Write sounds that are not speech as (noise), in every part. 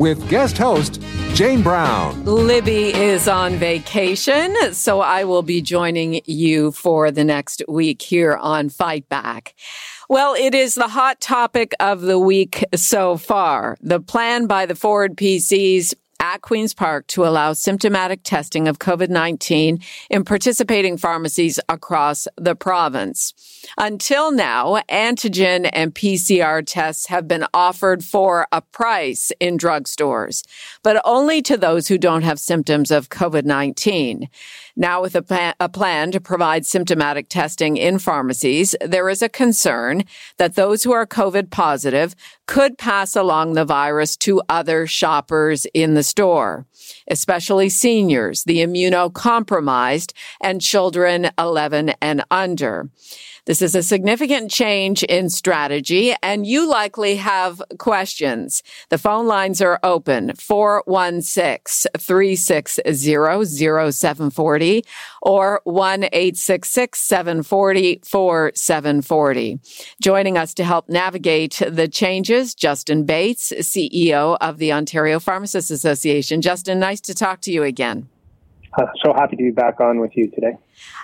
with guest host Jane Brown. Libby is on vacation, so I will be joining you for the next week here on Fight Back. Well, it is the hot topic of the week so far. The plan by the Ford PCs at Queen's Park to allow symptomatic testing of COVID-19 in participating pharmacies across the province. Until now, antigen and PCR tests have been offered for a price in drugstores, but only to those who don't have symptoms of COVID-19. Now, with a, plan, a plan to provide symptomatic testing in pharmacies, there is a concern that those who are COVID positive could pass along the virus to other shoppers in the store, especially seniors, the immunocompromised, and children 11 and under. This is a significant change in strategy, and you likely have questions. The phone lines are open 416 360 0740 or 1 740 4740. Joining us to help navigate the changes, Justin Bates, CEO of the Ontario Pharmacists Association. Justin, nice to talk to you again. Uh, so happy to be back on with you today.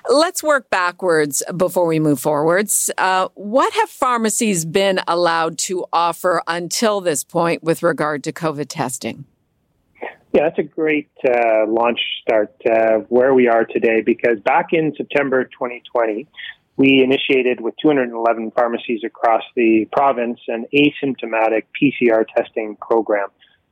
Let's work backwards before we move forwards. Uh, what have pharmacies been allowed to offer until this point with regard to COVID testing? Yeah, that's a great uh, launch start uh, where we are today because back in September 2020, we initiated with 211 pharmacies across the province an asymptomatic PCR testing program.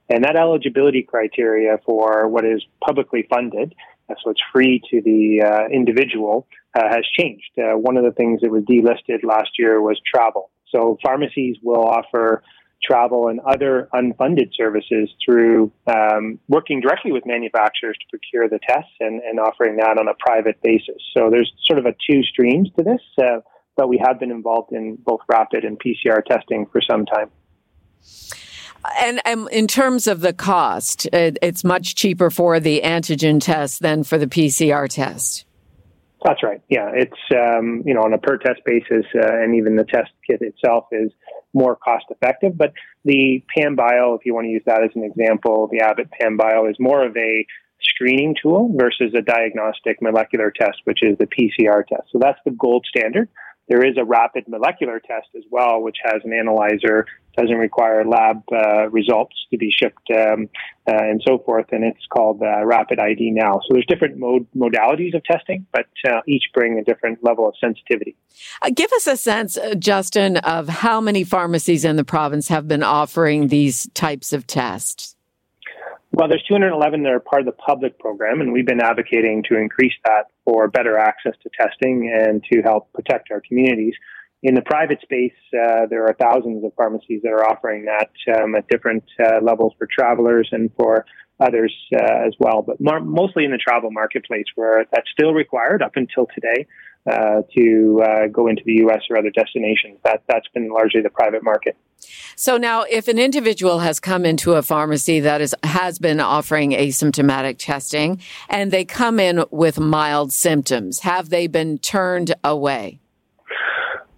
And that eligibility criteria for what is publicly funded, so it's free to the uh, individual, uh, has changed. Uh, one of the things that was delisted last year was travel. So pharmacies will offer travel and other unfunded services through um, working directly with manufacturers to procure the tests and, and, offering that on a private basis. So there's sort of a two streams to this, uh, but we have been involved in both rapid and PCR testing for some time. And, and, in terms of the cost, it, it's much cheaper for the antigen test than for the PCR test. That's right. Yeah, it's um, you know on a per test basis, uh, and even the test kit itself is more cost effective. But the Panbio, if you want to use that as an example, the Abbott Panbio is more of a screening tool versus a diagnostic molecular test, which is the PCR test. So that's the gold standard. There is a rapid molecular test as well, which has an analyzer, doesn't require lab uh, results to be shipped, um, uh, and so forth. And it's called uh, Rapid ID now. So there's different mode, modalities of testing, but uh, each bring a different level of sensitivity. Uh, give us a sense, uh, Justin, of how many pharmacies in the province have been offering these types of tests. Well, there's 211 that are part of the public program, and we've been advocating to increase that for better access to testing and to help protect our communities. In the private space, uh, there are thousands of pharmacies that are offering that um, at different uh, levels for travelers and for others uh, as well, but more, mostly in the travel marketplace where that's still required up until today uh, to uh, go into the U.S. or other destinations. That that's been largely the private market. So now, if an individual has come into a pharmacy that is has been offering asymptomatic testing, and they come in with mild symptoms, have they been turned away?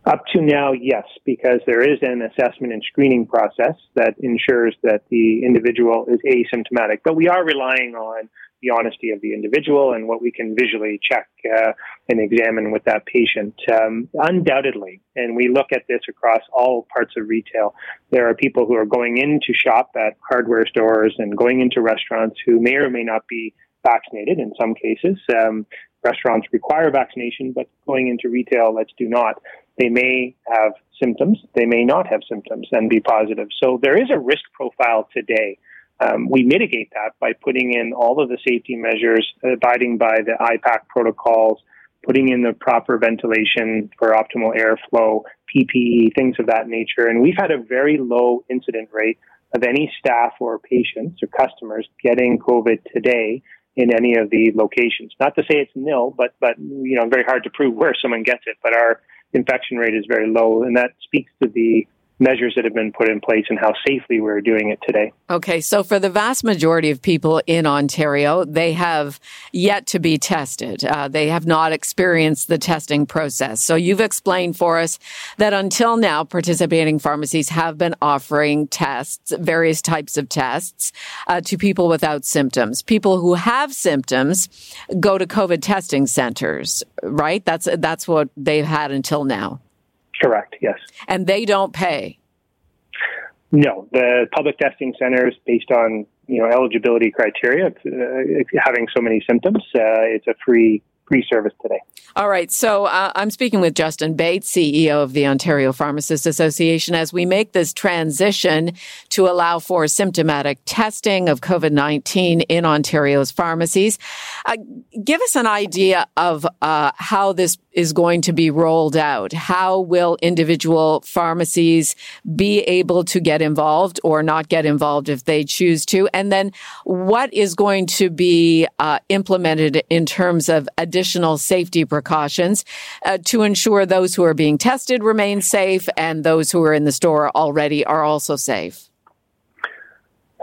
Up to now, yes, because there is an assessment and screening process that ensures that the individual is asymptomatic. But we are relying on the honesty of the individual and what we can visually check uh, and examine with that patient. Um, undoubtedly, and we look at this across all parts of retail, there are people who are going in to shop at hardware stores and going into restaurants who may or may not be vaccinated in some cases. Um, restaurants require vaccination, but going into retail, let's do not. They may have symptoms, they may not have symptoms and be positive. So there is a risk profile today um, we mitigate that by putting in all of the safety measures, abiding by the IPAC protocols, putting in the proper ventilation for optimal airflow, PPE, things of that nature. And we've had a very low incident rate of any staff or patients or customers getting COVID today in any of the locations. Not to say it's nil, but but you know very hard to prove where someone gets it. But our infection rate is very low, and that speaks to the measures that have been put in place and how safely we're doing it today. Okay, so for the vast majority of people in Ontario, they have yet to be tested. Uh, they have not experienced the testing process. So you've explained for us that until now, participating pharmacies have been offering tests, various types of tests, uh, to people without symptoms. People who have symptoms go to COVID testing centers, right? That's that's what they've had until now. Correct, yes. And they don't pay? No. The public testing centers, based on you know eligibility criteria, uh, having so many symptoms, uh, it's a free free service today. All right. So uh, I'm speaking with Justin Bates, CEO of the Ontario Pharmacists Association, as we make this transition to allow for symptomatic testing of COVID 19 in Ontario's pharmacies. Uh, give us an idea of uh, how this is going to be rolled out. How will individual pharmacies be able to get involved or not get involved if they choose to? And then what is going to be uh, implemented in terms of additional safety precautions uh, to ensure those who are being tested remain safe and those who are in the store already are also safe?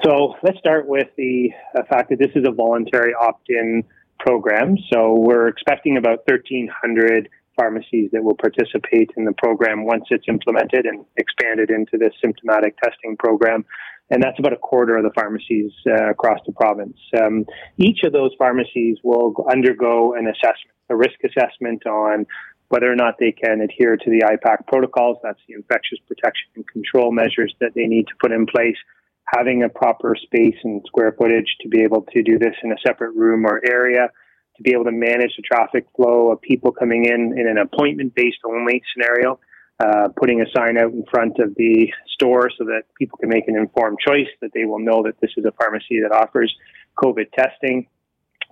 So let's start with the uh, fact that this is a voluntary opt in program. So we're expecting about 1,300 pharmacies that will participate in the program once it's implemented and expanded into this symptomatic testing program. And that's about a quarter of the pharmacies uh, across the province. Um, each of those pharmacies will undergo an assessment, a risk assessment on whether or not they can adhere to the IPAC protocols. That's the infectious protection and control measures that they need to put in place having a proper space and square footage to be able to do this in a separate room or area, to be able to manage the traffic flow of people coming in in an appointment based only scenario, uh, putting a sign out in front of the store so that people can make an informed choice, that they will know that this is a pharmacy that offers COVID testing.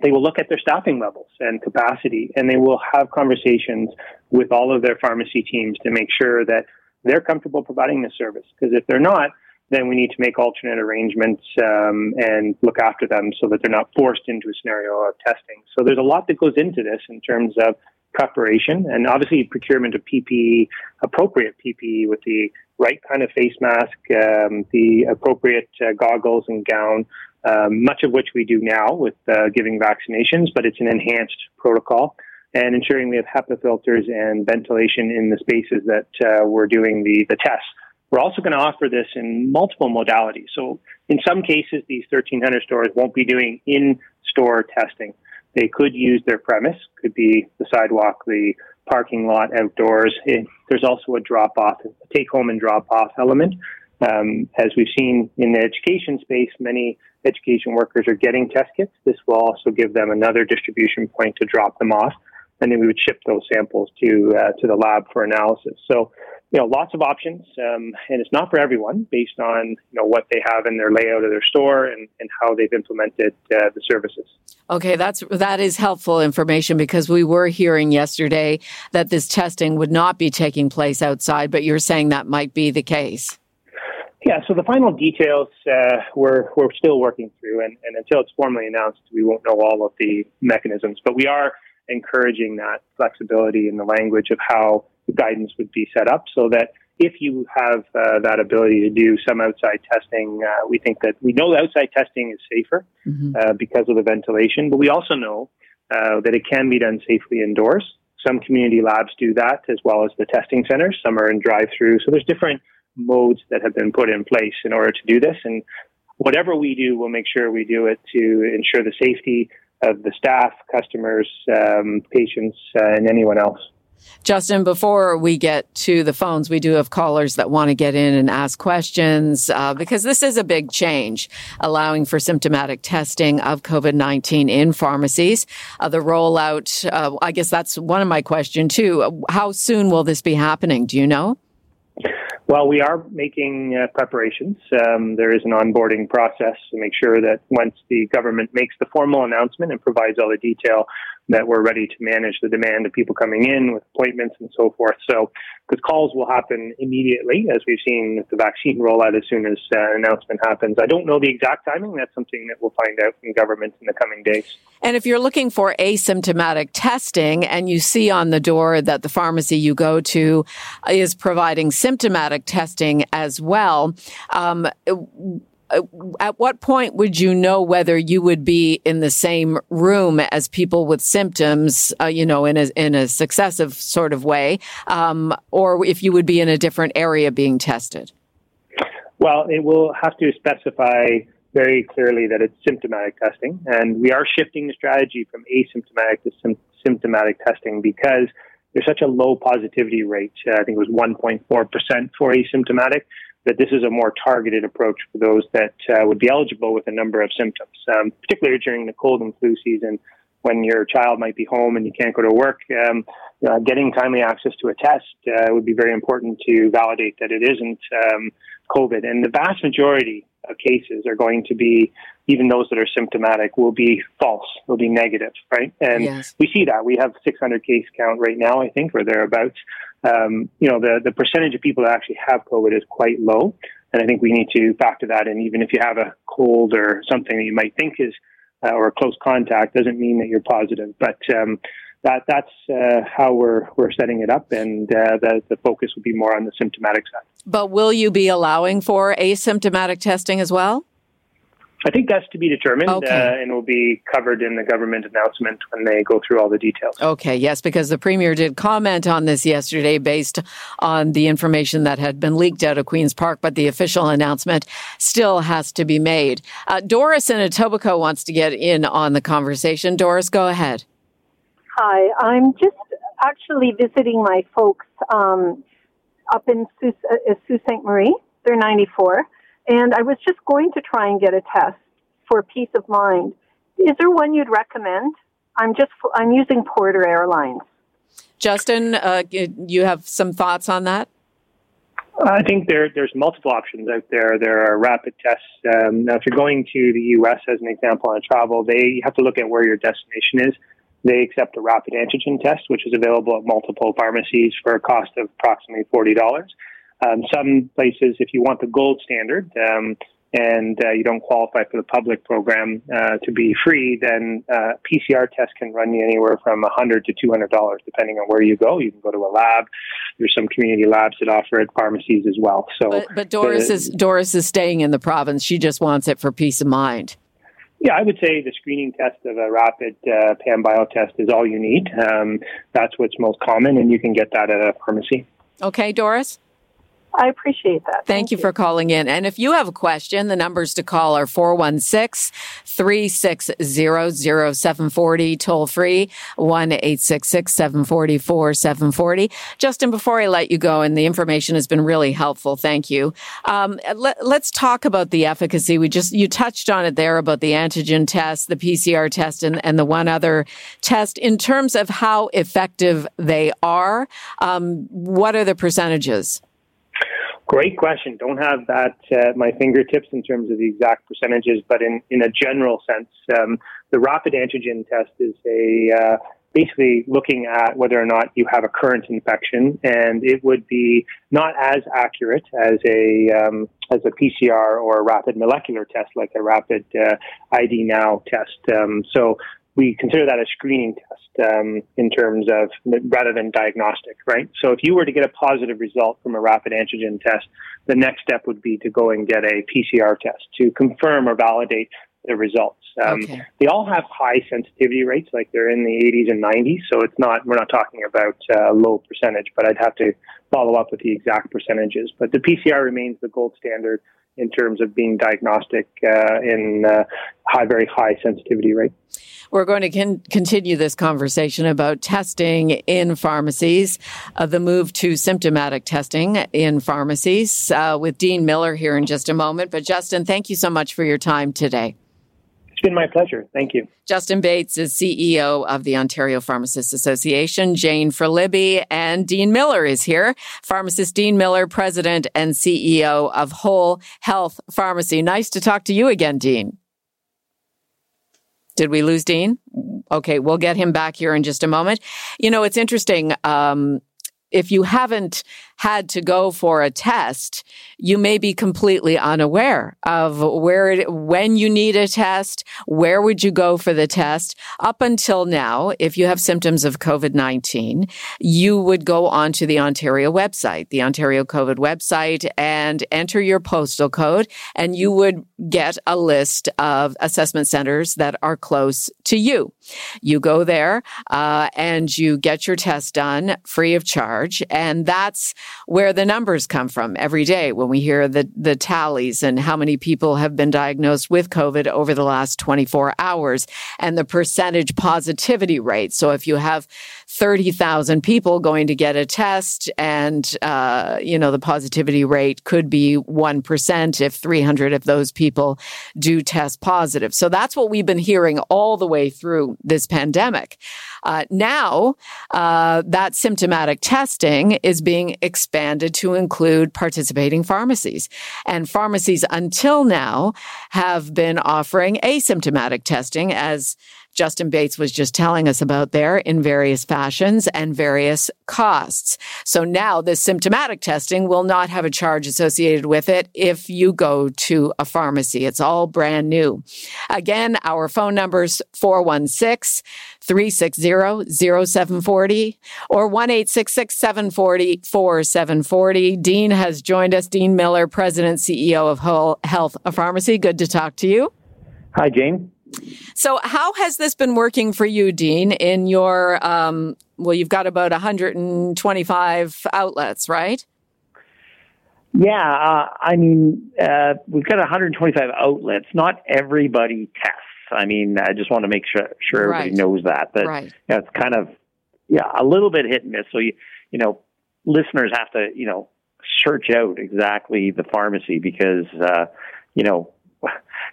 They will look at their staffing levels and capacity, and they will have conversations with all of their pharmacy teams to make sure that they're comfortable providing this service. Because if they're not, then we need to make alternate arrangements um, and look after them so that they're not forced into a scenario of testing. So there's a lot that goes into this in terms of preparation and obviously procurement of PPE, appropriate PPE with the right kind of face mask, um, the appropriate uh, goggles and gown, um, much of which we do now with uh, giving vaccinations, but it's an enhanced protocol. And ensuring we have HEPA filters and ventilation in the spaces that uh, we're doing the, the tests. We're also going to offer this in multiple modalities. So in some cases, these 1,300 stores won't be doing in-store testing. They could use their premise, could be the sidewalk, the parking lot, outdoors. It, there's also a drop-off, take-home and drop-off element. Um, as we've seen in the education space, many education workers are getting test kits. This will also give them another distribution point to drop them off, and then we would ship those samples to uh, to the lab for analysis. So you know, lots of options, um, and it's not for everyone based on you know what they have in their layout of their store and, and how they've implemented uh, the services. Okay, that's that is helpful information because we were hearing yesterday that this testing would not be taking place outside, but you're saying that might be the case. Yeah, so the final details uh, we're we're still working through, and, and until it's formally announced, we won't know all of the mechanisms. But we are encouraging that flexibility in the language of how guidance would be set up so that if you have uh, that ability to do some outside testing, uh, we think that we know outside testing is safer mm-hmm. uh, because of the ventilation, but we also know uh, that it can be done safely indoors. Some community labs do that as well as the testing centers. Some are in drive-through. So there's different modes that have been put in place in order to do this. And whatever we do, we'll make sure we do it to ensure the safety of the staff, customers, um, patients, uh, and anyone else. Justin, before we get to the phones, we do have callers that want to get in and ask questions uh, because this is a big change, allowing for symptomatic testing of COVID 19 in pharmacies. Uh, the rollout, uh, I guess that's one of my questions too. How soon will this be happening? Do you know? Well, we are making uh, preparations. Um, there is an onboarding process to make sure that once the government makes the formal announcement and provides all the detail, that we're ready to manage the demand of people coming in with appointments and so forth. So, because calls will happen immediately, as we've seen with the vaccine rollout as soon as uh, announcement happens. I don't know the exact timing. That's something that we'll find out from government in the coming days. And if you're looking for asymptomatic testing and you see on the door that the pharmacy you go to is providing symptomatic testing as well, um, at what point would you know whether you would be in the same room as people with symptoms, uh, you know, in a, in a successive sort of way, um, or if you would be in a different area being tested? Well, it will have to specify very clearly that it's symptomatic testing, and we are shifting the strategy from asymptomatic to sim- symptomatic testing because there's such a low positivity rate. Uh, I think it was 1.4% for asymptomatic that this is a more targeted approach for those that uh, would be eligible with a number of symptoms, um, particularly during the cold and flu season when your child might be home and you can't go to work. Um, uh, getting timely access to a test uh, would be very important to validate that it isn't um, COVID. And the vast majority of cases are going to be, even those that are symptomatic, will be false, will be negative, right? And yes. we see that. We have 600 case count right now, I think, or thereabouts um, you know, the, the percentage of people that actually have COVID is quite low. And I think we need to factor that in. Even if you have a cold or something that you might think is, uh, or a close contact, doesn't mean that you're positive. But um, that that's uh, how we're we're setting it up, and uh, the the focus will be more on the symptomatic side. But will you be allowing for asymptomatic testing as well? I think that's to be determined okay. uh, and will be covered in the government announcement when they go through all the details. Okay, yes, because the Premier did comment on this yesterday based on the information that had been leaked out of Queen's Park, but the official announcement still has to be made. Uh, Doris in Etobicoke wants to get in on the conversation. Doris, go ahead. Hi, I'm just actually visiting my folks um, up in Sault, uh, Sault Ste. Marie. They're 94 and I was just going to try and get a test for peace of mind. Is there one you'd recommend? I'm just I'm using Porter Airlines. Justin, uh, you have some thoughts on that? I think there there's multiple options out there. There are rapid tests. Um, now, if you're going to the U.S. as an example on travel, they have to look at where your destination is. They accept a rapid antigen test, which is available at multiple pharmacies for a cost of approximately forty dollars. Um, some places, if you want the gold standard um, and uh, you don't qualify for the public program uh, to be free, then uh, PCR test can run you anywhere from 100 to $200, depending on where you go. You can go to a lab. There's some community labs that offer it, pharmacies as well. So, but, but Doris is Doris is staying in the province. She just wants it for peace of mind. Yeah, I would say the screening test of a rapid uh, Panbio test is all you need. Um, that's what's most common, and you can get that at a pharmacy. Okay, Doris. I appreciate that. Thank, Thank you, you, for calling in. And if you have a question, the numbers to call are 416 360 0740, toll free 1 866 744 740. Justin, before I let you go, and the information has been really helpful, thank you. Um, let, us talk about the efficacy. We just, you touched on it there about the antigen test, the PCR test, and, and the one other test. In terms of how effective they are, um, what are the percentages? Great question. Don't have that at my fingertips in terms of the exact percentages, but in, in a general sense, um, the rapid antigen test is a uh, basically looking at whether or not you have a current infection, and it would be not as accurate as a um, as a PCR or a rapid molecular test like a rapid uh, ID now test. Um, so we consider that a screening test um, in terms of rather than diagnostic, right? So if you were to get a positive result from a rapid antigen test, the next step would be to go and get a PCR test to confirm or validate the results. Um, okay. They all have high sensitivity rates, like they're in the 80s and 90s. So it's not we're not talking about uh, low percentage, but I'd have to follow up with the exact percentages. But the PCR remains the gold standard in terms of being diagnostic uh, in uh, high, very high sensitivity rate. We're going to con- continue this conversation about testing in pharmacies, uh, the move to symptomatic testing in pharmacies uh, with Dean Miller here in just a moment. But Justin, thank you so much for your time today. Been my pleasure. Thank you. Justin Bates is CEO of the Ontario Pharmacists Association. Jane for Libby and Dean Miller is here. Pharmacist Dean Miller, President and CEO of Whole Health Pharmacy. Nice to talk to you again, Dean. Did we lose Dean? Okay, we'll get him back here in just a moment. You know, it's interesting. Um, if you haven't had to go for a test, you may be completely unaware of where, when you need a test, where would you go for the test. Up until now, if you have symptoms of COVID-19, you would go onto the Ontario website, the Ontario COVID website and enter your postal code and you would get a list of assessment centers that are close to you. You go there, uh, and you get your test done free of charge. And that's where the numbers come from every day when we hear the, the tallies and how many people have been diagnosed with COVID over the last 24 hours and the percentage positivity rate. So if you have 30,000 people going to get a test and, uh, you know, the positivity rate could be 1% if 300 of those people do test positive. So that's what we've been hearing all the way through this pandemic. Uh, now, uh, that symptomatic testing is being expanded to include participating pharmacies. And pharmacies until now have been offering asymptomatic testing as Justin Bates was just telling us about there in various fashions and various costs. So now this symptomatic testing will not have a charge associated with it if you go to a pharmacy. It's all brand new. Again, our phone numbers 416 360 0740 or 1 740 4740. Dean has joined us. Dean Miller, President, CEO of Whole Health a Pharmacy. Good to talk to you. Hi, Jane. So, how has this been working for you, Dean? In your um, well, you've got about 125 outlets, right? Yeah, uh, I mean, uh, we've got 125 outlets. Not everybody tests. I mean, I just want to make sure sure everybody right. knows that. But right. yeah, it's kind of yeah, a little bit hit and miss. So you you know, listeners have to you know search out exactly the pharmacy because uh, you know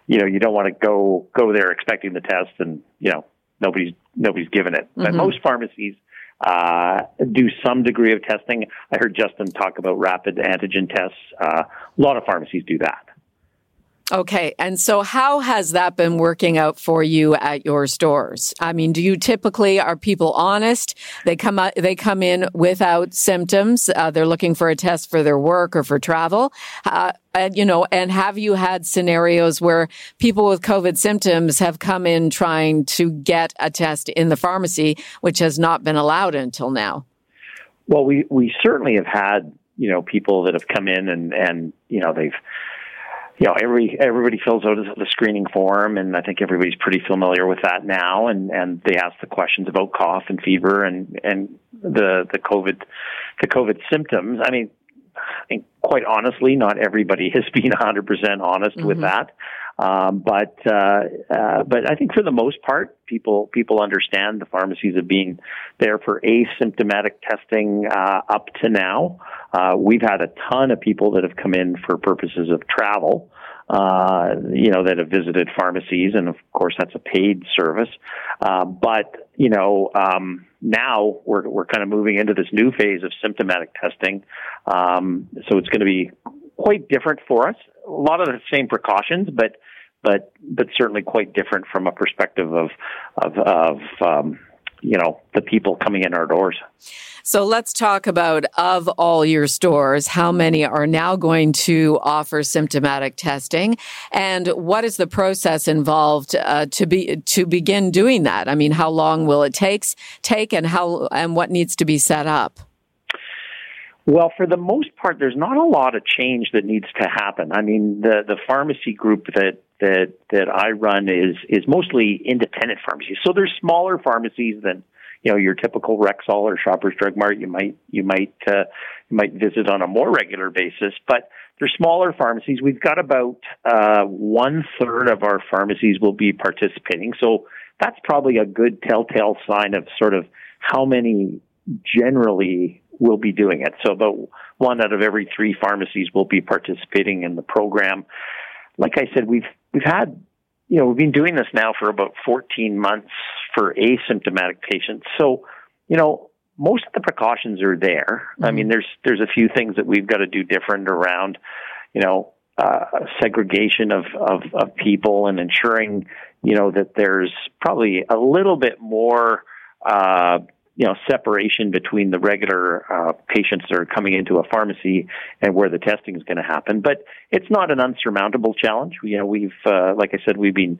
you know, you don't want to go go there expecting the test, and you know, nobody's nobody's given it. Mm-hmm. But most pharmacies uh, do some degree of testing. I heard Justin talk about rapid antigen tests. Uh, a lot of pharmacies do that. Okay. And so how has that been working out for you at your stores? I mean, do you typically, are people honest? They come out, they come in without symptoms. Uh, they're looking for a test for their work or for travel. Uh, and, you know, and have you had scenarios where people with COVID symptoms have come in trying to get a test in the pharmacy, which has not been allowed until now? Well, we, we certainly have had, you know, people that have come in and, and, you know, they've, you know, every everybody fills out the screening form, and I think everybody's pretty familiar with that now. And and they ask the questions about cough and fever and and the the COVID the COVID symptoms. I mean, I think quite honestly, not everybody has been (laughs) 100% honest mm-hmm. with that. Um, but uh, uh, but I think for the most part, people people understand the pharmacies have been there for asymptomatic testing uh, up to now. Uh, we've had a ton of people that have come in for purposes of travel. Uh, you know, that have visited pharmacies, and of course that's a paid service. Uh, but you know, um, now we're we're kind of moving into this new phase of symptomatic testing. Um, so it's going to be quite different for us. A lot of the same precautions, but but but certainly quite different from a perspective of of, of um, you know the people coming in our doors. So let's talk about of all your stores, how many are now going to offer symptomatic testing, and what is the process involved uh, to be to begin doing that? I mean, how long will it takes take, and how and what needs to be set up? Well, for the most part, there's not a lot of change that needs to happen. I mean, the the pharmacy group that that that I run is is mostly independent pharmacies. So there's smaller pharmacies than you know your typical Rexall or Shoppers Drug Mart. You might you might uh, you might visit on a more regular basis, but they're smaller pharmacies. We've got about uh, one third of our pharmacies will be participating. So that's probably a good telltale sign of sort of how many generally will be doing it. So about one out of every three pharmacies will be participating in the program. Like I said, we've we've had you know we've been doing this now for about 14 months for asymptomatic patients. So you know most of the precautions are there. Mm-hmm. I mean, there's there's a few things that we've got to do different around you know uh, segregation of, of, of people and ensuring you know, that there's probably a little bit more, uh, you know, separation between the regular uh, patients that are coming into a pharmacy and where the testing is going to happen. But it's not an unsurmountable challenge. You know, we've, uh, like I said, we've been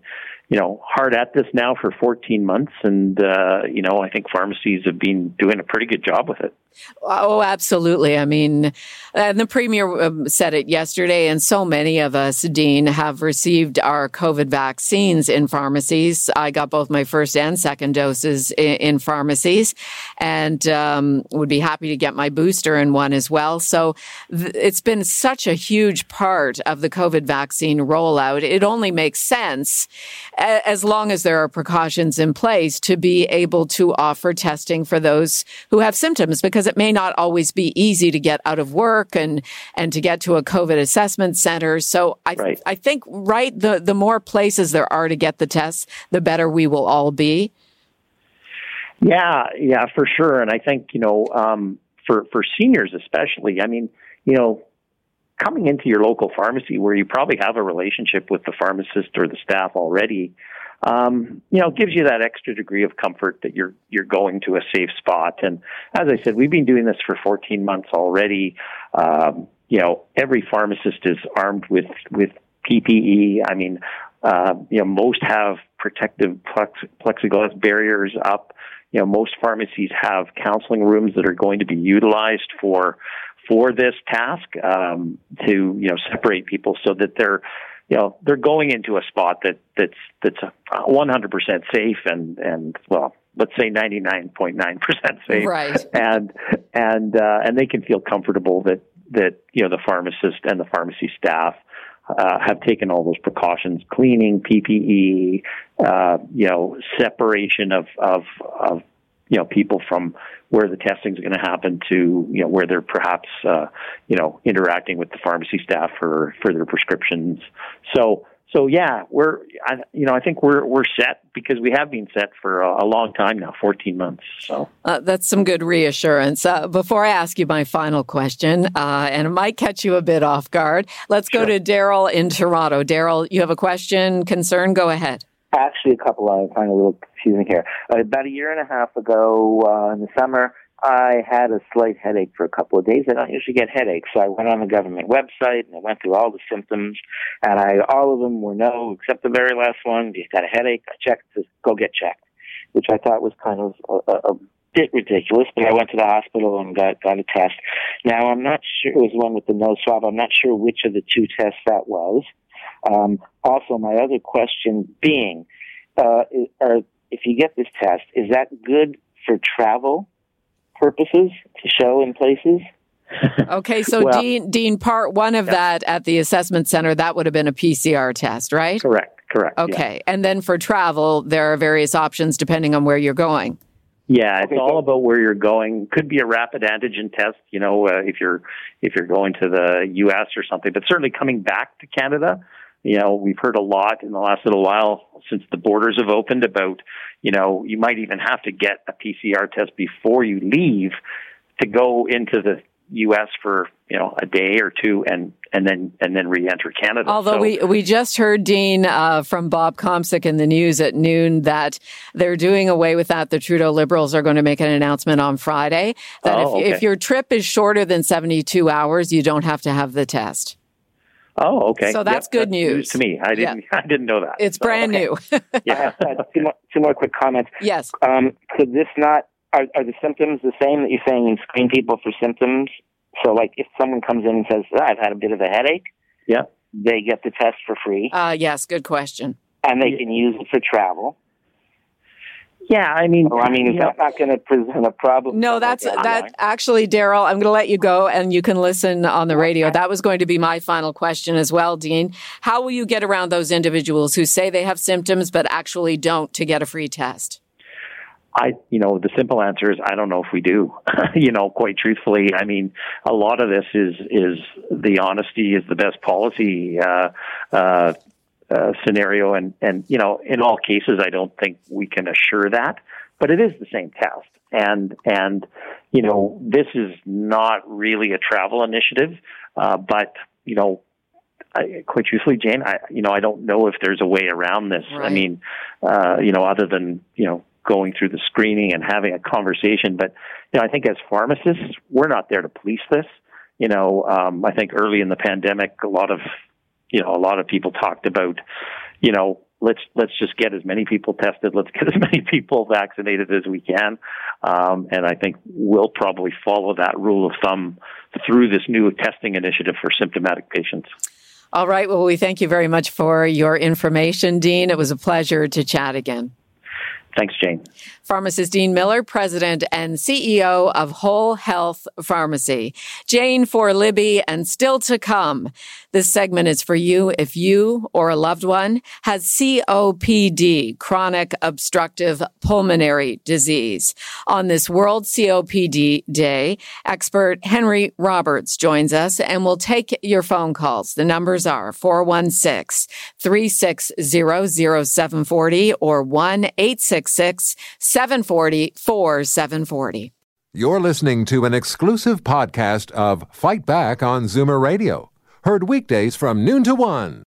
you know, hard at this now for 14 months, and uh, you know, I think pharmacies have been doing a pretty good job with it. Oh, absolutely. I mean, and the premier um, said it yesterday, and so many of us, Dean, have received our COVID vaccines in pharmacies. I got both my first and second doses in, in pharmacies, and um, would be happy to get my booster in one as well. So th- it's been such a huge part of the COVID vaccine rollout. It only makes sense as long as there are precautions in place to be able to offer testing for those who have symptoms because it may not always be easy to get out of work and and to get to a covid assessment center. So i right. i think right the the more places there are to get the tests the better we will all be. Yeah yeah for sure. And i think you know um, for for seniors especially i mean you know coming into your local pharmacy where you probably have a relationship with the pharmacist or the staff already, um, you know, gives you that extra degree of comfort that you're you're going to a safe spot. And as I said, we've been doing this for 14 months already. Um, you know, every pharmacist is armed with with PPE. I mean, uh, you know, most have protective plex- plexiglass barriers up. You know, most pharmacies have counseling rooms that are going to be utilized for for this task um, to you know separate people so that they're you know they're going into a spot that that's that's 100% safe and and well let's say 99.9% safe. Right. And and uh, and they can feel comfortable that that you know the pharmacist and the pharmacy staff uh, have taken all those precautions, cleaning, PPE, uh, you know, separation of, of, of you know people from where the testing is going to happen to you know where they're perhaps uh, you know interacting with the pharmacy staff for for their prescriptions. So so yeah, we're I, you know I think we're we're set because we have been set for a, a long time now, fourteen months. So uh, that's some good reassurance. Uh, before I ask you my final question, uh, and it might catch you a bit off guard, let's go to Daryl in Toronto. Daryl, you have a question, concern? Go ahead. Actually, a couple. I'm find a little confusing here. Uh, about a year and a half ago uh, in the summer, I had a slight headache for a couple of days. I don't usually get headaches, so I went on the government website and I went through all the symptoms, and I all of them were no, except the very last one. You got a headache? I checked to go get checked, which I thought was kind of a, a bit ridiculous. But I went to the hospital and got got a test. Now I'm not sure it was one with the nose swab. I'm not sure which of the two tests that was. Um, also, my other question being, uh, are, if you get this test, is that good for travel purposes to show in places? (laughs) okay, so well, Dean, Dean, part one of yeah. that at the assessment center, that would have been a PCR test, right? Correct, correct. Okay, yeah. and then for travel, there are various options depending on where you're going. Yeah, it's all about where you're going. Could be a rapid antigen test, you know, uh, if you're if you're going to the U.S. or something. But certainly coming back to Canada, you know, we've heard a lot in the last little while since the borders have opened about, you know, you might even have to get a PCR test before you leave to go into the U.S. for you know a day or two, and and then and then re-enter Canada. Although so, we we just heard Dean uh, from Bob Komsic in the news at noon that they're doing away with that. The Trudeau Liberals are going to make an announcement on Friday that oh, if, okay. if your trip is shorter than seventy two hours, you don't have to have the test. Oh, okay. So that's yep, good that's news. news. to me. I didn't. Yeah. (laughs) I didn't know that. It's so, brand okay. new. (laughs) (laughs) yeah. two, more, two more quick comments. Yes. Um, could this not? Are, are the symptoms the same that you're saying in screen people for symptoms? So, like, if someone comes in and says, oh, "I've had a bit of a headache," yeah, they get the test for free. Uh, yes. Good question. And they can use it for travel. Yeah, I mean, I mean, is that not going to present a problem? No, that's like that. that actually, Daryl. I'm going to let you go, and you can listen on the radio. That was going to be my final question as well, Dean. How will you get around those individuals who say they have symptoms but actually don't to get a free test? I, you know, the simple answer is I don't know if we do. (laughs) you know, quite truthfully, I mean, a lot of this is is the honesty is the best policy. Uh, uh, uh, scenario. And, and, you know, in all cases, I don't think we can assure that, but it is the same test. And, and, you know, this is not really a travel initiative, uh, but, you know, I, quite truthfully, Jane, I you know I don't know if there's a way around this. Right. I mean, uh, you know, other than you know going through the screening and having a conversation. But you know, I think as pharmacists, we're not there to police this. You know, um, I think early in the pandemic, a lot of you know a lot of people talked about you know let's let's just get as many people tested, let's get as (laughs) many people vaccinated as we can, um, and I think we'll probably follow that rule of thumb through this new testing initiative for symptomatic patients. All right. Well, we thank you very much for your information, Dean. It was a pleasure to chat again. Thanks, Jane. Pharmacist Dean Miller, President and CEO of Whole Health Pharmacy. Jane for Libby and still to come. This segment is for you if you or a loved one has COPD, chronic obstructive pulmonary disease. On this World COPD Day, expert Henry Roberts joins us and will take your phone calls. The numbers are 416 360 0740 or 1 866 740 4740. You're listening to an exclusive podcast of Fight Back on Zoomer Radio. Heard weekdays from noon to one.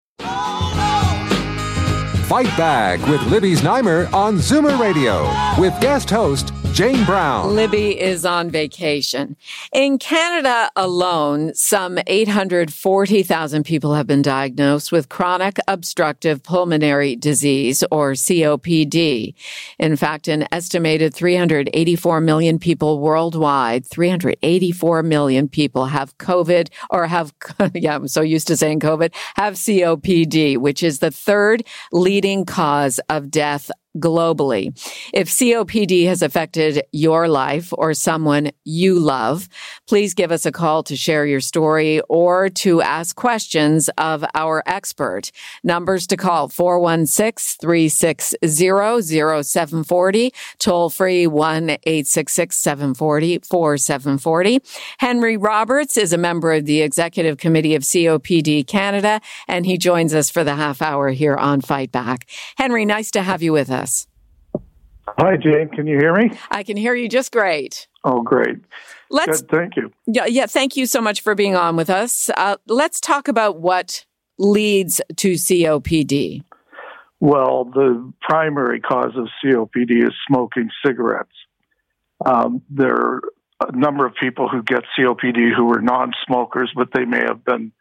Fight Back with Libby Znaimer on Zoomer Radio with guest host Jane Brown. Libby is on vacation. In Canada alone, some 840,000 people have been diagnosed with chronic obstructive pulmonary disease or COPD. In fact, an estimated 384 million people worldwide, 384 million people have COVID or have, (laughs) yeah, I'm so used to saying COVID, have COPD, which is the third leading cause of death globally. If COPD has affected your life or someone you love, please give us a call to share your story or to ask questions of our expert. Numbers to call 416-360-0740, toll free 1-866-740-4740. Henry Roberts is a member of the Executive Committee of COPD Canada, and he joins us for the half hour here on Fight Back. Henry, nice to have you with us. Hi, Jane. Can you hear me? I can hear you just great. Oh, great. Let's Good, thank you. yeah, yeah. Thank you so much for being on with us. Uh, let's talk about what leads to COPD. Well, the primary cause of COPD is smoking cigarettes. Um, there are a number of people who get COPD who are non smokers, but they may have been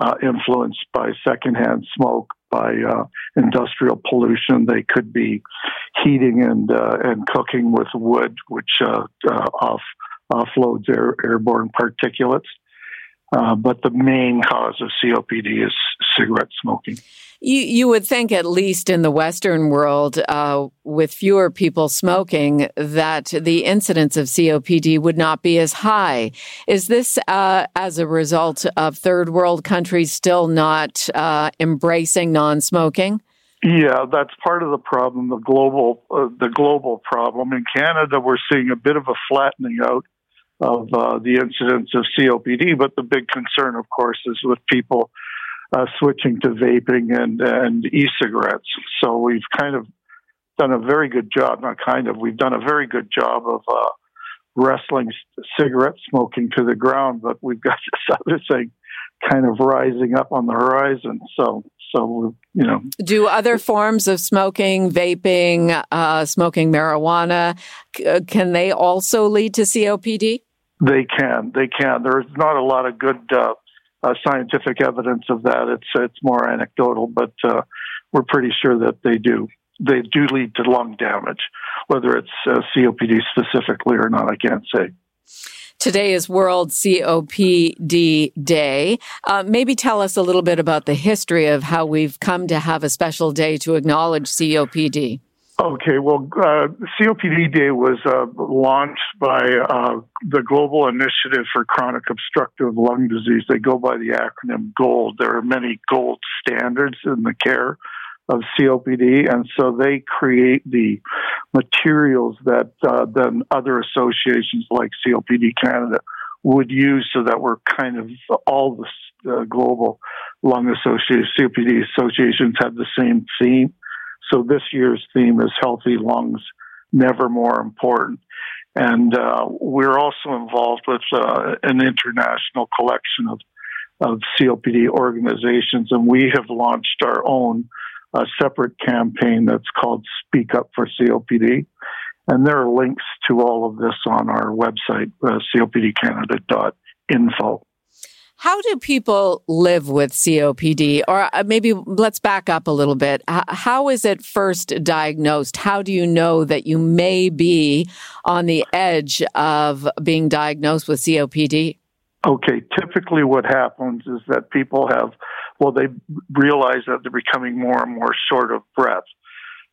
uh, influenced by secondhand smoke, by uh, industrial pollution. They could be heating and uh, and cooking with wood, which uh, uh, off offloads air, airborne particulates. Uh, but the main cause of COPD is cigarette smoking. You you would think at least in the Western world, uh, with fewer people smoking, that the incidence of COPD would not be as high. Is this uh, as a result of third world countries still not uh, embracing non-smoking? Yeah, that's part of the problem. The global uh, the global problem in Canada, we're seeing a bit of a flattening out of uh, the incidence of COPD, but the big concern, of course, is with people uh, switching to vaping and and e-cigarettes. So we've kind of done a very good job. Not kind of. We've done a very good job of uh, wrestling cigarette smoking to the ground, but we've got (laughs) this other thing kind of rising up on the horizon. So so you know, Do other forms of smoking, vaping, uh, smoking marijuana, c- uh, can they also lead to COPD? They can. They can. There's not a lot of good uh, uh, scientific evidence of that. It's it's more anecdotal, but uh, we're pretty sure that they do. They do lead to lung damage, whether it's uh, COPD specifically or not. I can't say. Today is World COPD Day. Uh, maybe tell us a little bit about the history of how we've come to have a special day to acknowledge COPD. Okay, well, uh, COPD Day was uh, launched by uh, the Global Initiative for Chronic Obstructive Lung Disease. They go by the acronym GOLD. There are many gold standards in the care of COPD, and so they create the materials that uh, then other associations like COPD Canada would use so that we're kind of all the global lung associations, COPD associations have the same theme. So this year's theme is healthy lungs, never more important. And uh, we're also involved with uh, an international collection of of COPD organizations, and we have launched our own uh, separate campaign that's called Speak Up for COPD. And there are links to all of this on our website, uh, copdcanada.info. How do people live with COPD? Or uh, maybe let's back up a little bit. How is it first diagnosed? How do you know that you may be on the edge of being diagnosed with COPD? Okay, typically what happens is that people have, well, they realize that they're becoming more and more short of breath.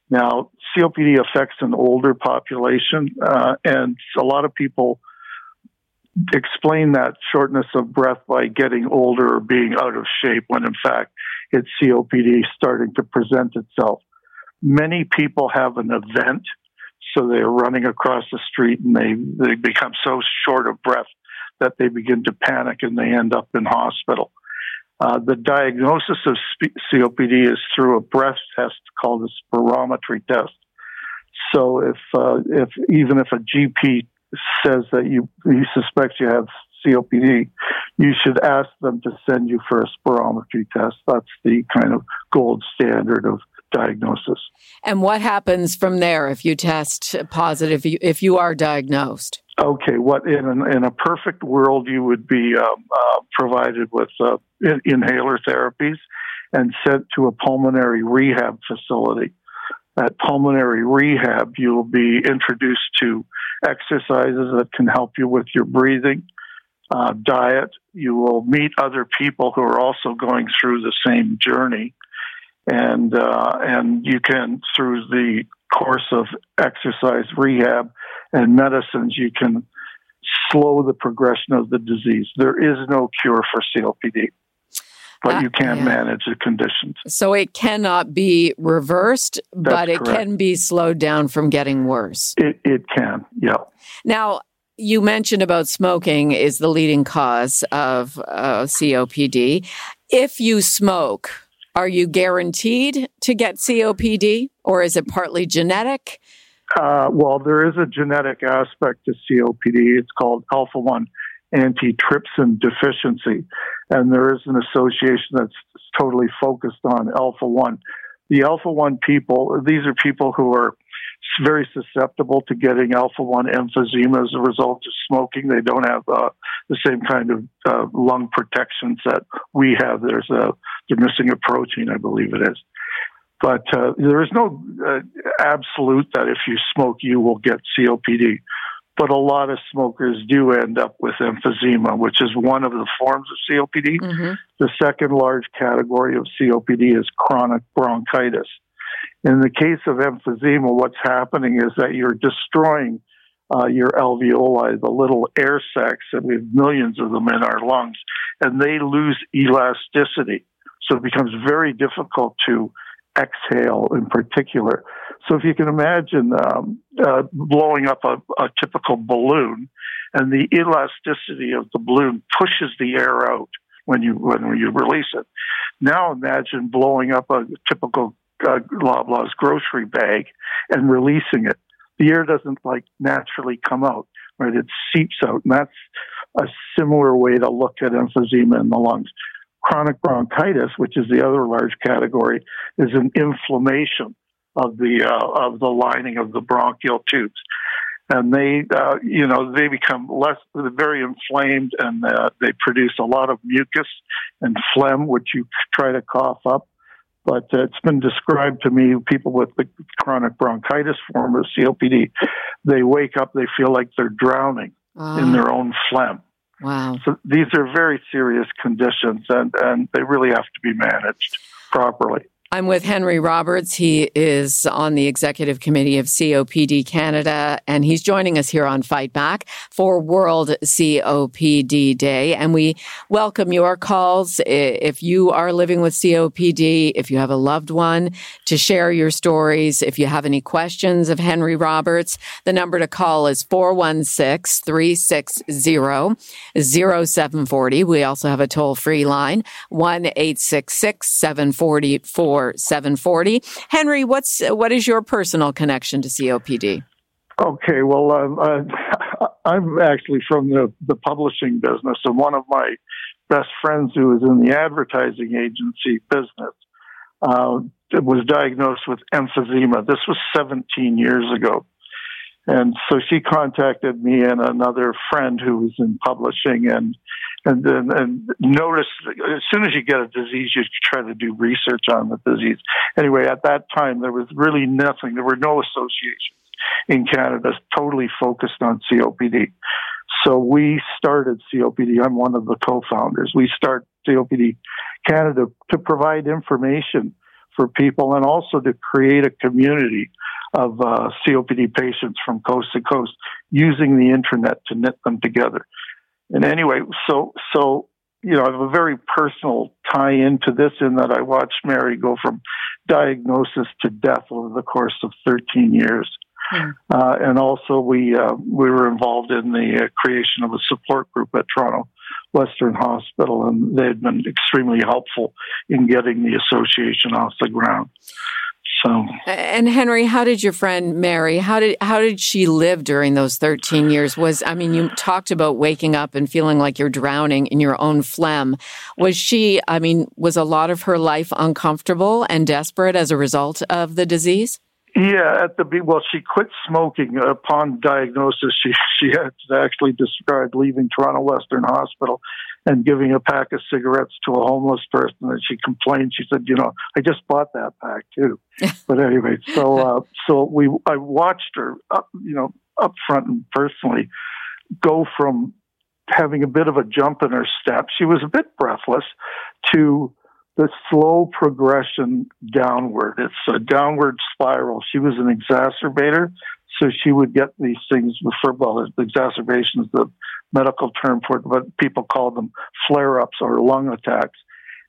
Now, COPD affects an older population, uh, and a lot of people explain that shortness of breath by getting older or being out of shape when in fact it's COPD starting to present itself. Many people have an event, so they're running across the street and they, they become so short of breath that they begin to panic and they end up in hospital. Uh, the diagnosis of COPD is through a breath test called a spirometry test. So if uh, if even if a GP says that you he suspects you have COPD, you should ask them to send you for a spirometry test. That's the kind of gold standard of diagnosis. And what happens from there if you test positive if you are diagnosed? Okay, what in an, in a perfect world you would be uh, uh, provided with uh, in, inhaler therapies and sent to a pulmonary rehab facility. At pulmonary rehab, you will be introduced to exercises that can help you with your breathing, uh, diet. You will meet other people who are also going through the same journey, and uh, and you can through the course of exercise rehab and medicines, you can slow the progression of the disease. There is no cure for COPD but you can yeah. manage the conditions. So it cannot be reversed, That's but it correct. can be slowed down from getting worse. It, it can, yeah. Now, you mentioned about smoking is the leading cause of uh, COPD. If you smoke, are you guaranteed to get COPD or is it partly genetic? Uh, well, there is a genetic aspect to COPD. It's called alpha 1 antitrypsin deficiency. And there is an association that's totally focused on alpha 1. The alpha 1 people, these are people who are very susceptible to getting alpha 1 emphysema as a result of smoking. They don't have uh, the same kind of uh, lung protections that we have. There's a, they're missing a protein, I believe it is. But uh, there is no uh, absolute that if you smoke, you will get COPD but a lot of smokers do end up with emphysema, which is one of the forms of COPD. Mm-hmm. The second large category of COPD is chronic bronchitis. In the case of emphysema, what's happening is that you're destroying uh, your alveoli, the little air sacs, and we have millions of them in our lungs, and they lose elasticity. So it becomes very difficult to exhale in particular. So if you can imagine um, uh, blowing up a, a, typical balloon, and the elasticity of the balloon pushes the air out when you when you release it. Now imagine blowing up a typical uh, Loblaws grocery bag and releasing it. The air doesn't like naturally come out, right? It seeps out, and that's a similar way to look at emphysema in the lungs. Chronic bronchitis, which is the other large category, is an inflammation of the uh, of the lining of the bronchial tubes, and they uh, you know they become less very inflamed and uh, they produce a lot of mucus and phlegm, which you try to cough up. But it's been described to me people with the chronic bronchitis form of COPD, they wake up, they feel like they're drowning in their own phlegm. Wow. So these are very serious conditions and, and they really have to be managed properly. I'm with Henry Roberts. He is on the executive committee of COPD Canada, and he's joining us here on Fight Back for World COPD Day. And we welcome your calls if you are living with COPD, if you have a loved one, to share your stories. If you have any questions of Henry Roberts, the number to call is 416 360 0740. We also have a toll free line, 1 866 744 740. Henry, what's what is your personal connection to COPD? Okay, well, uh, uh, (laughs) I'm actually from the, the publishing business, and one of my best friends who is in the advertising agency business uh, was diagnosed with emphysema. This was 17 years ago. And so she contacted me and another friend who was in publishing and and and, and noticed as soon as you get a disease, you try to do research on the disease. Anyway, at that time, there was really nothing. There were no associations in Canada totally focused on COPD. So we started COPD. I'm one of the co-founders. We start COPD Canada to provide information for people and also to create a community of uh, COPD patients from coast to coast using the internet to knit them together. And anyway, so so you know, I have a very personal tie into this in that I watched Mary go from diagnosis to death over the course of 13 years. Hmm. Uh, and also, we uh, we were involved in the uh, creation of a support group at Toronto Western Hospital, and they've been extremely helpful in getting the association off the ground. So, and Henry, how did your friend Mary? How did how did she live during those thirteen years? Was I mean, you talked about waking up and feeling like you're drowning in your own phlegm. Was she? I mean, was a lot of her life uncomfortable and desperate as a result of the disease? Yeah, at the well, she quit smoking upon diagnosis. She (laughs) she had actually described leaving Toronto Western Hospital and giving a pack of cigarettes to a homeless person. And she complained. She said, "You know, I just bought that pack too." (laughs) but anyway, so uh, so we I watched her up, you know, up front and personally go from having a bit of a jump in her step. She was a bit breathless to the slow progression downward. It's a downward spiral. She was an exacerbator, so she would get these things before, well, exacerbations, the medical term for it, but people call them flare ups or lung attacks.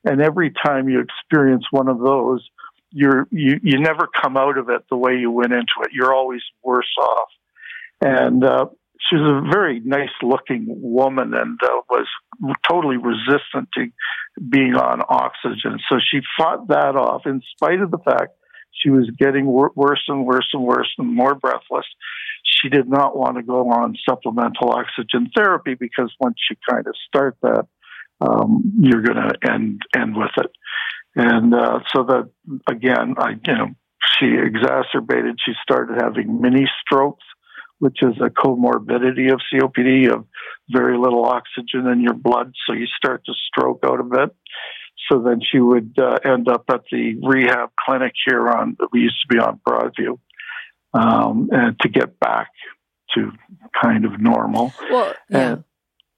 And every time you experience one of those, you're, you, you never come out of it the way you went into it. You're always worse off. And uh, she's a very nice looking woman and uh, was totally resistant to being on oxygen. So she fought that off in spite of the fact she was getting wor- worse and worse and worse and more breathless. She did not want to go on supplemental oxygen therapy because once you kind of start that, um, you're going to end end with it. And uh, so that again, I you know she exacerbated. She started having mini strokes which is a comorbidity of COPD of very little oxygen in your blood, so you start to stroke out a bit. So then she would uh, end up at the rehab clinic here on we used to be on Broadview, um, and to get back to kind of normal. Well, yeah. And,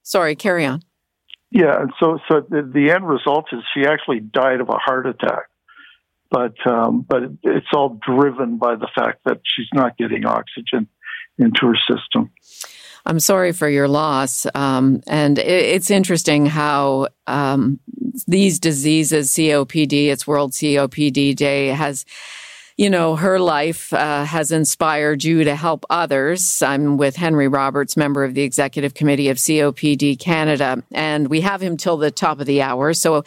Sorry, carry on. Yeah, and so so the, the end result is she actually died of a heart attack but um, but it's all driven by the fact that she's not getting oxygen into her system. I'm sorry for your loss. Um, and it, it's interesting how um, these diseases, COPD, it's World COPD Day, has you know, her life uh, has inspired you to help others. I'm with Henry Roberts, member of the executive committee of COPD Canada, and we have him till the top of the hour. So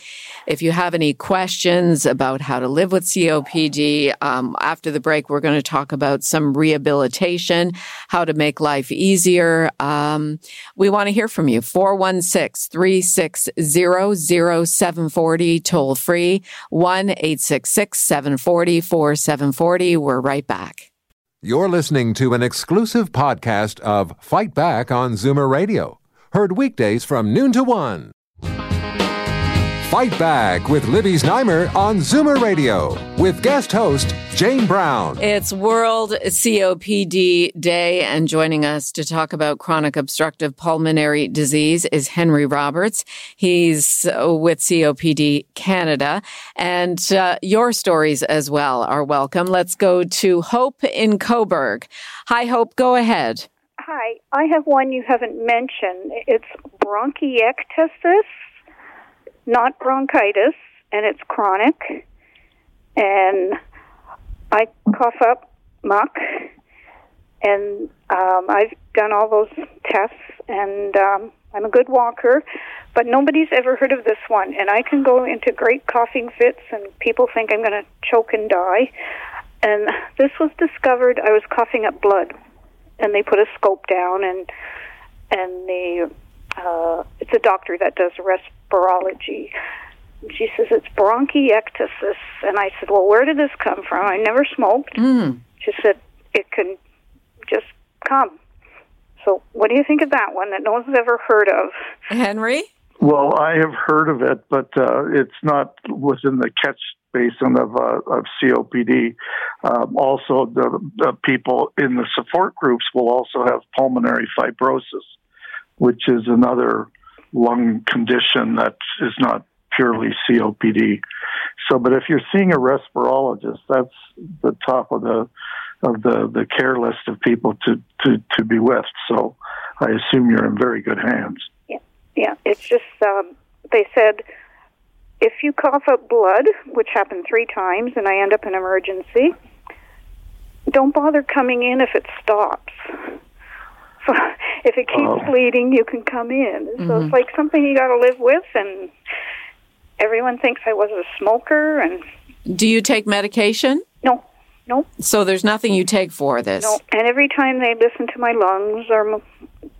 if you have any questions about how to live with COPD, um, after the break, we're going to talk about some rehabilitation, how to make life easier. Um, we want to hear from you. 416 360 0740, toll free, 1 866 740 740. We're right back. You're listening to an exclusive podcast of Fight Back on Zoomer Radio, heard weekdays from noon to one. Fight Back with Libby Znaimer on Zoomer Radio with guest host Jane Brown. It's World COPD Day, and joining us to talk about chronic obstructive pulmonary disease is Henry Roberts. He's with COPD Canada, and uh, your stories as well are welcome. Let's go to Hope in Cobourg. Hi, Hope. Go ahead. Hi, I have one you haven't mentioned. It's bronchiectasis not bronchitis, and it's chronic. And I cough up muck, and um, I've done all those tests, and um, I'm a good walker, but nobody's ever heard of this one. And I can go into great coughing fits, and people think I'm going to choke and die. And this was discovered. I was coughing up blood, and they put a scope down, and and the uh, it's a doctor that does res- respirology. She says it's bronchiectasis, and I said, "Well, where did this come from? I never smoked." Mm. She said it can just come. So, what do you think of that one that no one's ever heard of? Henry? Well, I have heard of it, but uh, it's not within the catch basin of, uh, of COPD. Um, also, the, the, people in the support groups will also have pulmonary fibrosis, which is another lung condition that is not purely COPD. So, but if you're seeing a respirologist, that's the top of the of the, the care list of people to, to, to be with. So, I assume you're in very good hands. Yeah, yeah. It's just um, they said if you cough up blood, which happened three times, and I end up in emergency, don't bother coming in if it stops. So (laughs) if it keeps Oh. bleeding, you can come in. So Mhm. it's like something you got to live with, and everyone thinks I was a smoker, and Do you take medication? no, no, So there's nothing you take for this. no. And every time they listen to my lungs, or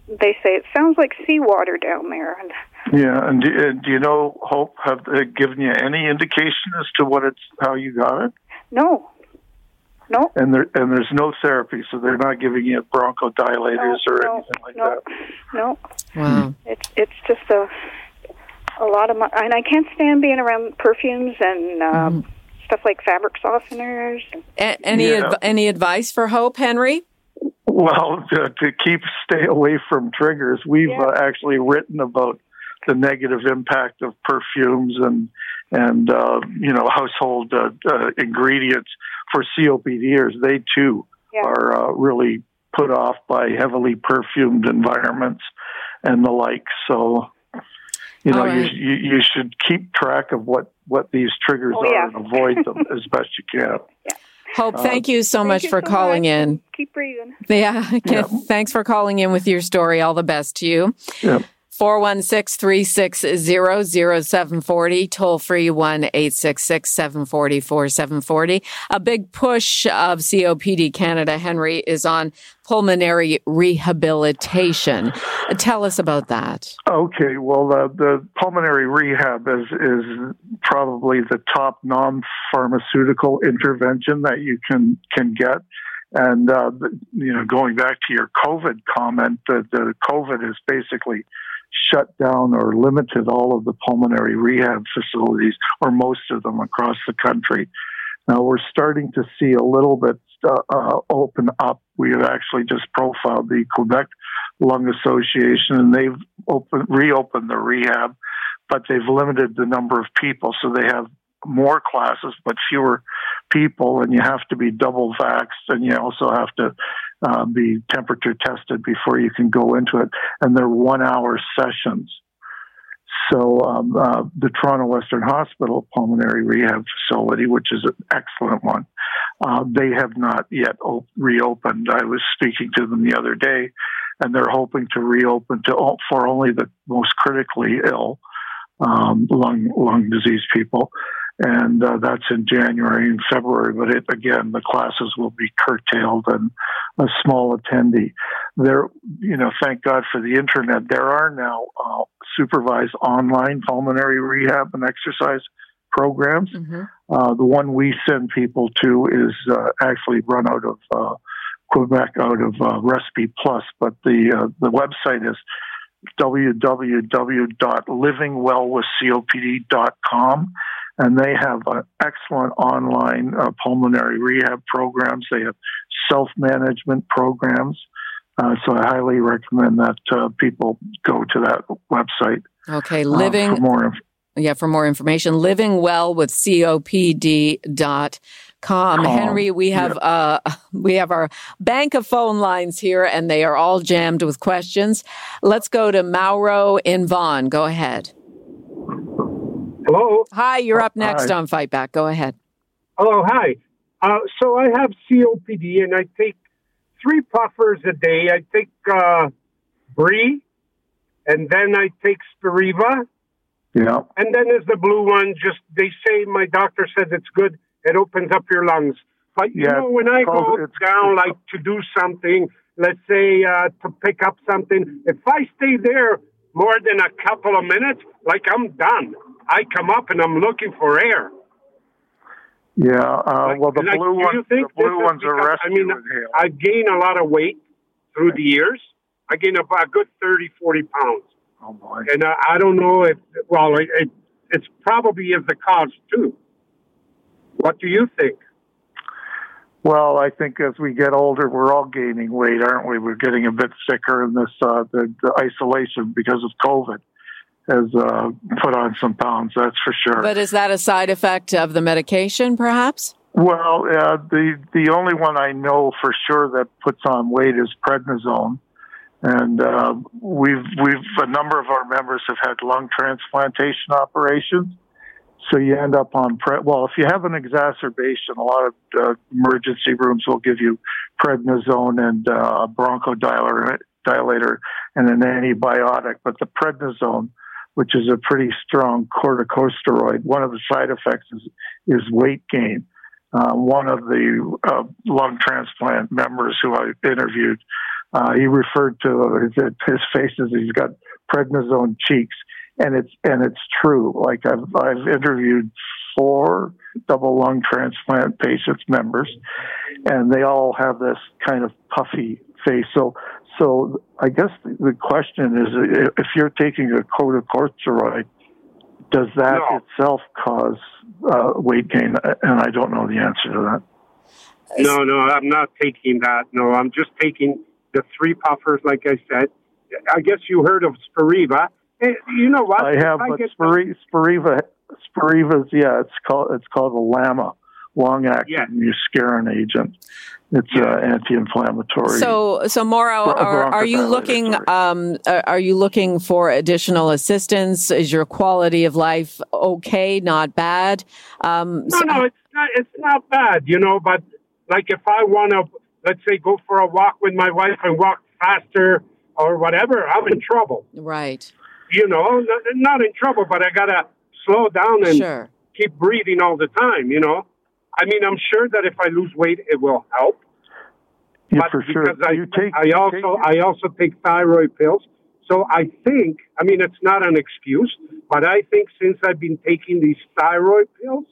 they say it sounds like seawater down there, and Yeah, and do, uh, do you know Hope have they given you any indication as to what it's how you got it? no, no, And there and there's no therapy, so they're not giving you bronchodilators no, or no, anything like no, that. no. Wow. It's it's just a a lot of money, and I can't stand being around perfumes and um, stuff like fabric softeners. A- any Yeah. adv- any advice for Hope, Henry? Well, to, to keep stay away from triggers, we've Yeah. uh, actually written about the negative impact of perfumes and and uh, you know household uh, uh, ingredients for COPDers. They too Yeah. are uh, really put off by heavily perfumed environments and the like. So, you know, All right. you, you you should keep track of what what these triggers Oh, are yeah. and avoid them (laughs) as best you can. Hope, thank you so Thank much you for so calling much, in. Keep breathing. Yeah. (laughs) Yeah. Thanks for calling in with your story. All the best to you. Yeah. 416 360 0740, toll free 1 866 740 A big push of COPD Canada, Henry, is on pulmonary rehabilitation. Tell us about that. Okay, well, the, the pulmonary rehab is is probably the top non-pharmaceutical intervention that you can can get. And uh, you know, going back to your COVID comment, the, the COVID is basically shut down or limited all of the pulmonary rehab facilities, or most of them across the country. Now we're starting to see a little bit uh, uh, open up. We have actually just profiled the Quebec Lung Association, and they've opened, reopened the rehab, but they've limited the number of people, so they have more classes but fewer people, and you have to be double vaxxed, and you also have to uh, be temperature tested before you can go into it, and they're one-hour sessions. So um, uh, the Toronto Western Hospital Pulmonary Rehab Facility, which is an excellent one, uh, they have not yet op- reopened. I was speaking to them the other day, and they're hoping to reopen to for only the most critically ill um, lung lung disease people, and uh, that's in January and February. But it, again, the classes will be curtailed and a small attendee. There, you know, thank God for the internet. There are now uh, supervised online pulmonary rehab and exercise programs. Mm-hmm. Uh, the one we send people to is uh, actually run out of uh, Quebec, out of uh, Respi Plus, but the uh, the website is www.livingwellwithcopd.com, and they have uh, excellent online uh, pulmonary rehab programs. They have self management programs. Uh, so I highly recommend that uh, people go to that website Okay, uh, living for more information. Yeah, for more information, livingwell with COPD.com. Com, Henry, we have uh (laughs) we have our bank of phone lines here and they are all jammed with questions. Let's go to Mauro in Vaughan. Go ahead. Hello. Hi, you're up next Hi. on Fight Back. Go ahead. Hello. Hi. Uh, so I have COPD and I take three puffers a day. I take uh, Brie, and then I take Spiriva, Yeah. and then there's the blue one. Just they say my doctor said it's good. It opens up your lungs. But you Yeah, know, when I go it's- down, it's- like to do something, let's say uh, to pick up something, if I stay there more than a couple of minutes, like I'm done. I come up and I'm looking for air. Yeah, uh, well, the like, blue do you one, the blue one's a because- rescue I mean. I've gained a lot of weight through the years. I gain about a good 30, 40 pounds. oh boy. And uh, I don't know if, well, it, it, it's probably is the cause too. What do you think? Well, I think as we get older, we're all gaining weight, aren't we? We're getting a bit sicker, in this uh, the, the isolation because of COVID has uh, put on some pounds. That's for sure. But is that a side effect of the medication, perhaps? Well, uh, the the only one I know for sure that puts on weight is prednisone, and uh, we've we've a number of our members have had lung transplantation operations. So you end up on pre. Well, if you have an exacerbation, a lot of uh, emergency rooms will give you prednisone and uh, a bronchodilator dilator and an antibiotic. But the prednisone, which is a pretty strong corticosteroid, one of the side effects is is weight gain. Uh, one of the uh, lung transplant members who I interviewed, uh, he referred to his, his face as he's got prednisone cheeks, and it's and it's true. Like I've I've interviewed four double lung transplant patients members, and they all have this kind of puffy face. So so I guess the, the question is, if you're taking a corticosteroid, does that No. itself cause uh, weight gain? And I don't know the answer to that. No, no, I'm not taking that. No, I'm just taking the three puffers, like I said. I guess you heard of Spiriva. You know what? I have, If but get- Spiri- Spiriva, Spiriva's, yeah, it's called it's called a LAMA, long acting Yeah. muscarine agent. It's uh, anti-inflammatory. So, so Mauro, Bron- are, are you looking? Um, are are you looking for additional assistance? Is your quality of life okay? Not bad? Um, No, so- no, it's not. It's not bad, you know. But like, if I want to, let's say, go for a walk with my wife and walk faster or whatever, I'm in trouble. right. You know, not, not in trouble, but I gotta slow down and Sure. keep breathing all the time. You know, I mean, I'm sure that if I lose weight, it will help. yeah, but for sure. because I, you take, I also take- I also take thyroid pills. So I think I mean it's not an excuse, but I think since I've been taking these thyroid pills,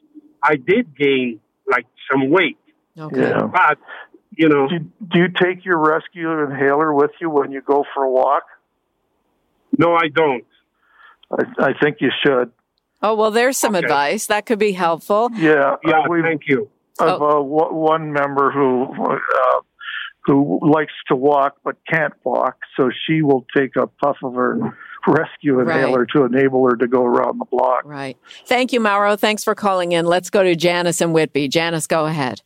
I did gain like some weight. Okay. yeah. But you know, Do do you take your rescue inhaler with you when you go for a walk? No, I don't. I, I think you should. Oh well, there's some Okay. advice that could be helpful. Yeah, Yeah, uh, we've, thank you. of uh, w- one member who uh, who likes to walk but can't walk, so she will take a puff of her rescue Right. inhaler to enable her to go around the block. Right. Thank you, Mauro. Thanks for calling in. Let's go to Janice and Whitby. Janice, go ahead.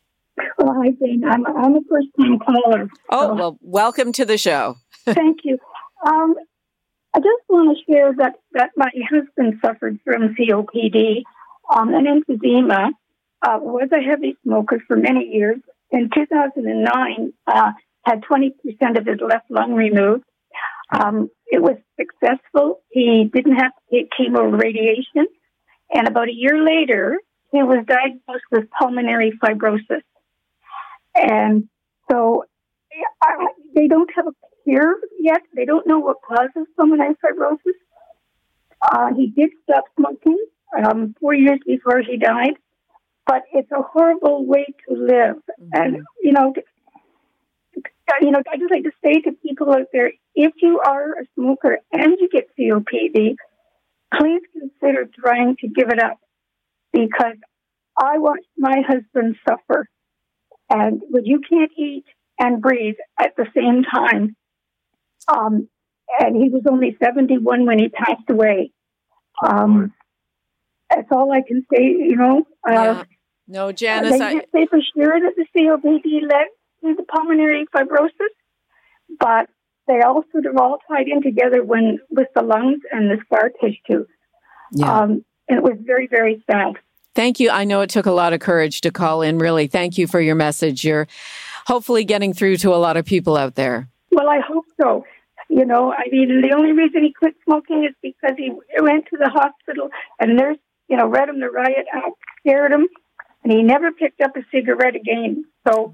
Well, hi, Jane. I'm, I'm a first time caller. Oh So, well, welcome to the show. (laughs) thank you. Um, I just want to share that, that my husband suffered from COPD um, and emphysema, uh, was a heavy smoker for many years. In 2009, uh, had 20% of his left lung removed. Um, it was successful. He didn't have to take chemo radiation. And about a year later, he was diagnosed with pulmonary fibrosis. And so I, they don't have a cure yet. They don't know what causes pulmonary fibrosis. Uh, he did stop smoking um, four years before he died, but it's a horrible way to live. And you know, you know, I just like to say to people out there: if you are a smoker and you get COPD, please consider trying to give it up because I watched my husband suffer, and when you can't eat and breathe at the same time. Um, and he was only 71 when he passed away. Um, that's all I can say, you know. Uh, Yeah. No, Janice, they I, can't say for sure that the COPD led to the pulmonary fibrosis, but they all sort of all tied in together when with the lungs and the scar tissue. yeah. Um, and it was very, very sad. Thank you. I know it took a lot of courage to call in. Really, thank you for your message. You're hopefully getting through to a lot of people out there. Well, I hope so. You know, I mean, the only reason he quit smoking is because he went to the hospital and nurse, you know, read him the riot act, scared him, and he never picked up a cigarette again. So,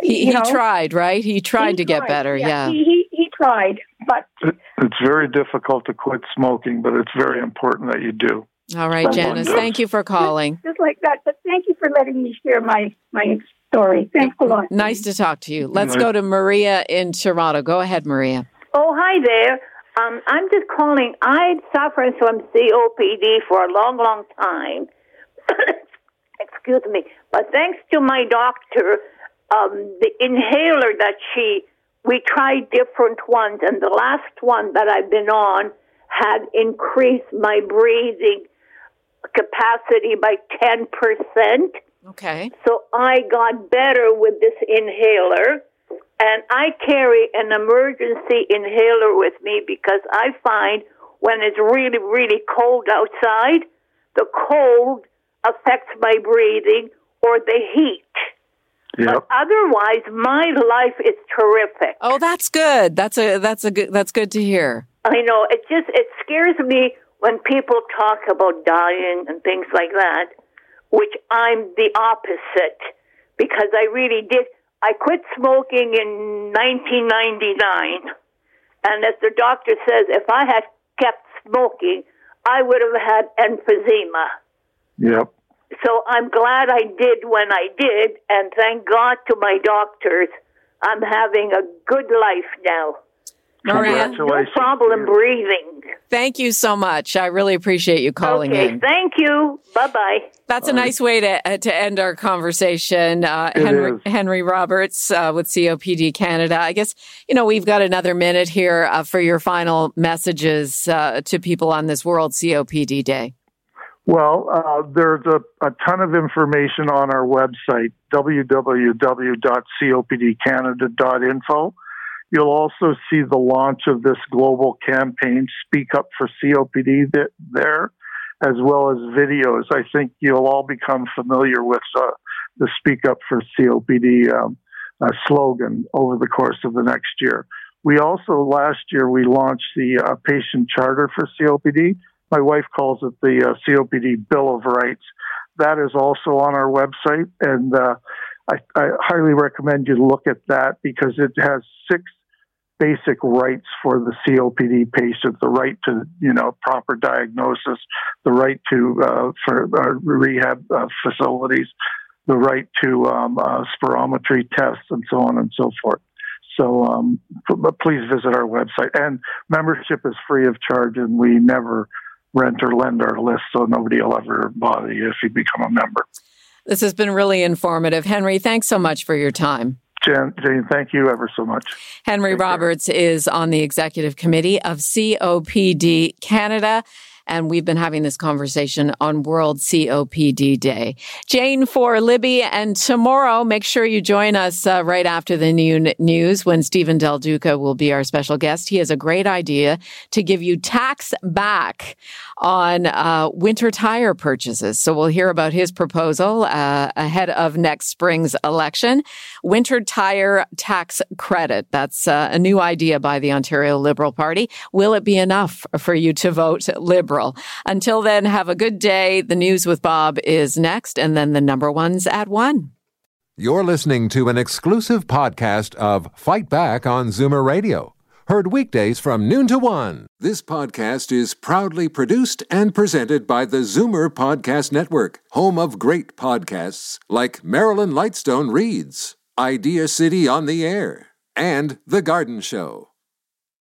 He, you he know, tried, right? He tried he to get better. Yeah. He, he he tried, but it's very difficult to quit smoking, but it's very important that you do. All right, Janice, thank you for calling. Just, just, like that. But thank you for letting me share my my story. Thanks a lot. Nice to talk to you. Let's go to Maria in Toronto. Go ahead, Maria. Oh, hi there. Um, I'm just calling. I suffered from COPD for a long, long time. (coughs) Excuse me. But thanks to my doctor, um, the inhaler that she, we tried different ones, and the last one that I've been on had increased my breathing capacity by 10%. Okay. So I got better with this inhaler. And I carry an emergency inhaler with me because I find when it's really, really cold outside, the cold affects my breathing or the heat. Yep. But otherwise, my life is terrific. Oh, that's good. That's a that's a good that's good to hear. I know. It just it scares me when people talk about dying and things like that, which I'm the opposite because I really did. I quit smoking in 1999, and as the doctor says, if I had kept smoking, I would have had emphysema. Yep. So I'm glad I did when I did, and thank God to my doctors, I'm having a good life now. Maria, no problem breathing. Thank you so much. I really appreciate you calling okay, in. Thank you. Bye bye. That's a nice way to uh, to end our conversation. Uh, Henry. Henry Roberts uh, with COPD Canada. I guess you know we've got another minute here uh, for your final messages uh, to people on this World COPD Day. Well, uh, there's a, a, ton of information on our website, www.copdcanada.info. You'll also see the launch of this global campaign, Speak Up for COPD, there, as well as videos. I think you'll all become familiar with uh, the Speak Up for COPD um, uh, slogan over the course of the next year. We also, last year, we launched the uh, patient charter for COPD. My wife calls it the uh, COPD Bill of Rights. That is also on our website, and uh, I, I highly recommend you look at that because it has six basic rights for the COPD patient: the right to, you know, proper diagnosis, the right to uh, for uh, rehab uh, facilities, the right to um, uh, spirometry tests, and so on and so forth. So, um, please visit our website. And membership is free of charge, and we never rent or lend our list, so nobody will ever bother you if you become a member. This has been really informative. Henry, thanks so much for your time. Jen, Jane, thank you ever so much. Henry Take Roberts care. is on the executive committee of COPD Canada and we've been having this conversation on World COPD Day. Jane for Libby, and tomorrow, make sure you join us uh, right after the new news when Stephen Del Duca will be our special guest. He has a great idea to give you tax back on uh, winter tire purchases. So we'll hear about his proposal uh, ahead of next spring's election. Winter tire tax credit. That's uh, a new idea by the Ontario Liberal Party. Will it be enough for you to vote Liberal? Until then, have a good day. The news with Bob is next, and then the number ones at one. You're listening to an exclusive podcast of Fight Back on Zoomer Radio Heard weekdays from noon to one. This podcast is proudly produced and presented by the Zoomer Podcast Network, home of great podcasts like Marilyn Lightstone Reads, Idea City on the Air, and The Garden Show.